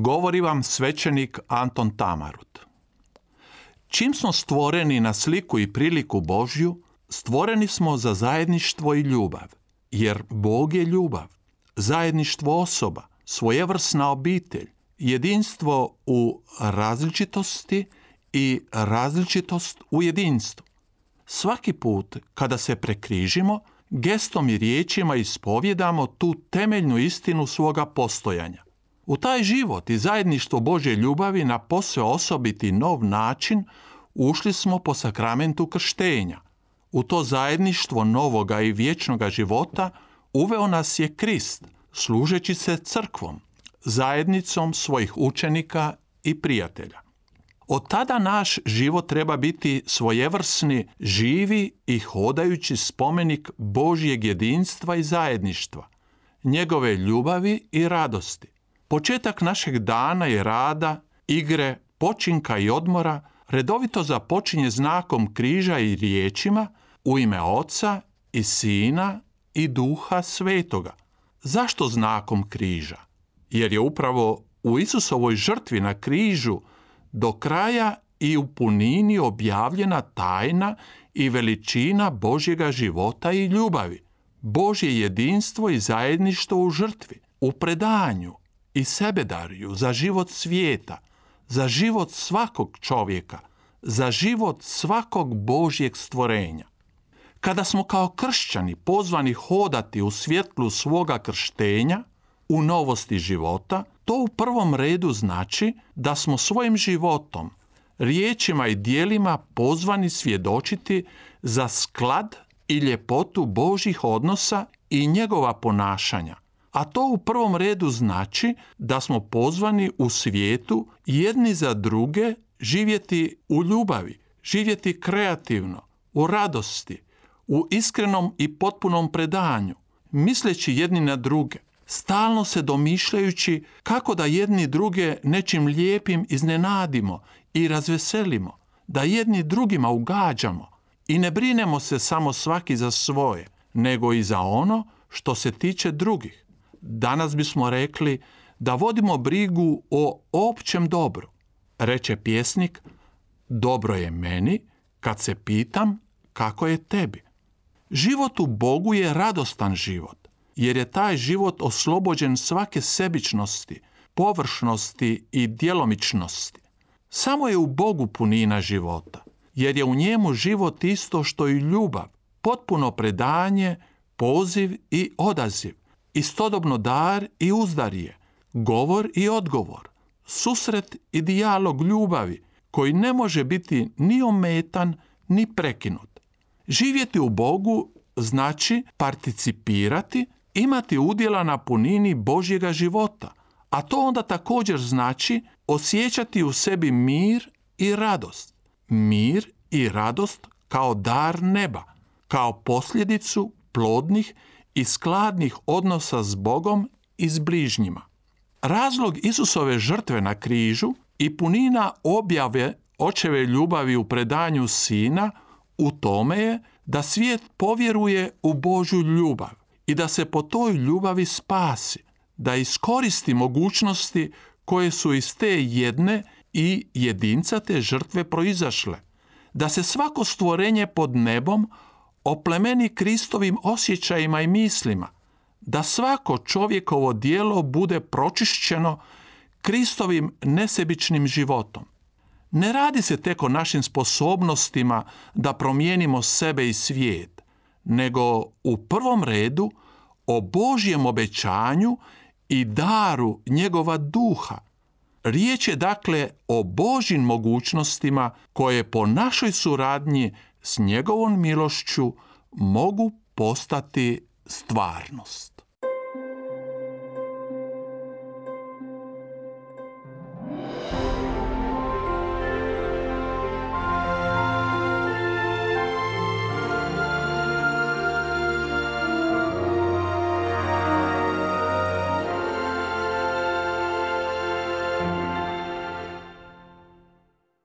Govori vam svećenik Anton Tamarut. Čim smo stvoreni na sliku i priliku Božju, stvoreni smo za zajedništvo i ljubav, jer Bog je ljubav, zajedništvo osoba, svojevrsna obitelj, jedinstvo u različitosti i različitost u jedinstvu. Svaki put kada se prekrižimo, gestom i riječima ispovjedamo tu temeljnu istinu svoga postojanja. U taj život i zajedništvo Božje ljubavi na posve osobiti nov način ušli smo po sakramentu krštenja. U to zajedništvo novoga i vječnoga života uveo nas je Krist, služeći se crkvom, zajednicom svojih učenika i prijatelja. Od tada naš život treba biti svojevrsni, živi i hodajući spomenik Božjeg jedinstva i zajedništva, njegove ljubavi i radosti. Početak našeg dana i rada, igre, počinka i odmora redovito započinje znakom križa i riječima u ime Oca i Sina i Duha Svetoga. Zašto znakom križa? Jer je upravo u Isusovoj žrtvi na križu do kraja i u punini objavljena tajna i veličina Božjega života i ljubavi. Božje jedinstvo i zajedništvo u žrtvi, u predanju, i sebe daruju za život svijeta, za život svakog čovjeka, za život svakog Božjeg stvorenja. Kada smo kao kršćani pozvani hodati u svjetlu svoga krštenja, u novosti života, to u prvom redu znači da smo svojim životom, riječima i dijelima pozvani svjedočiti za sklad i ljepotu Božih odnosa i njegova ponašanja – a to u prvom redu znači da smo pozvani u svijetu jedni za druge živjeti u ljubavi, živjeti kreativno, u radosti, u iskrenom i potpunom predanju, misleći jedni na druge, stalno se domišljajući kako da jedni druge nečim lijepim iznenadimo i razveselimo, da jedni drugima ugađamo i ne brinemo se samo svaki za svoje, nego i za ono što se tiče drugih danas bismo rekli da vodimo brigu o općem dobru. Reče pjesnik, dobro je meni kad se pitam kako je tebi. Život u Bogu je radostan život, jer je taj život oslobođen svake sebičnosti, površnosti i djelomičnosti. Samo je u Bogu punina života, jer je u njemu život isto što i ljubav, potpuno predanje, poziv i odaziv istodobno dar i uzdarije, govor i odgovor, susret i dijalog ljubavi koji ne može biti ni ometan ni prekinut. Živjeti u Bogu znači participirati, imati udjela na punini Božjega života, a to onda također znači osjećati u sebi mir i radost. Mir i radost kao dar neba, kao posljedicu plodnih i skladnih odnosa s Bogom i s bližnjima. Razlog Isusove žrtve na križu i punina objave očeve ljubavi u predanju sina u tome je da svijet povjeruje u Božju ljubav i da se po toj ljubavi spasi, da iskoristi mogućnosti koje su iz te jedne i jedinca te žrtve proizašle, da se svako stvorenje pod nebom oplemeni Kristovim osjećajima i mislima, da svako čovjekovo dijelo bude pročišćeno Kristovim nesebičnim životom. Ne radi se tek o našim sposobnostima da promijenimo sebe i svijet, nego u prvom redu o Božjem obećanju i daru njegova duha. Riječ je dakle o Božjim mogućnostima koje po našoj suradnji s njegovom milošću mogu postati stvarnost.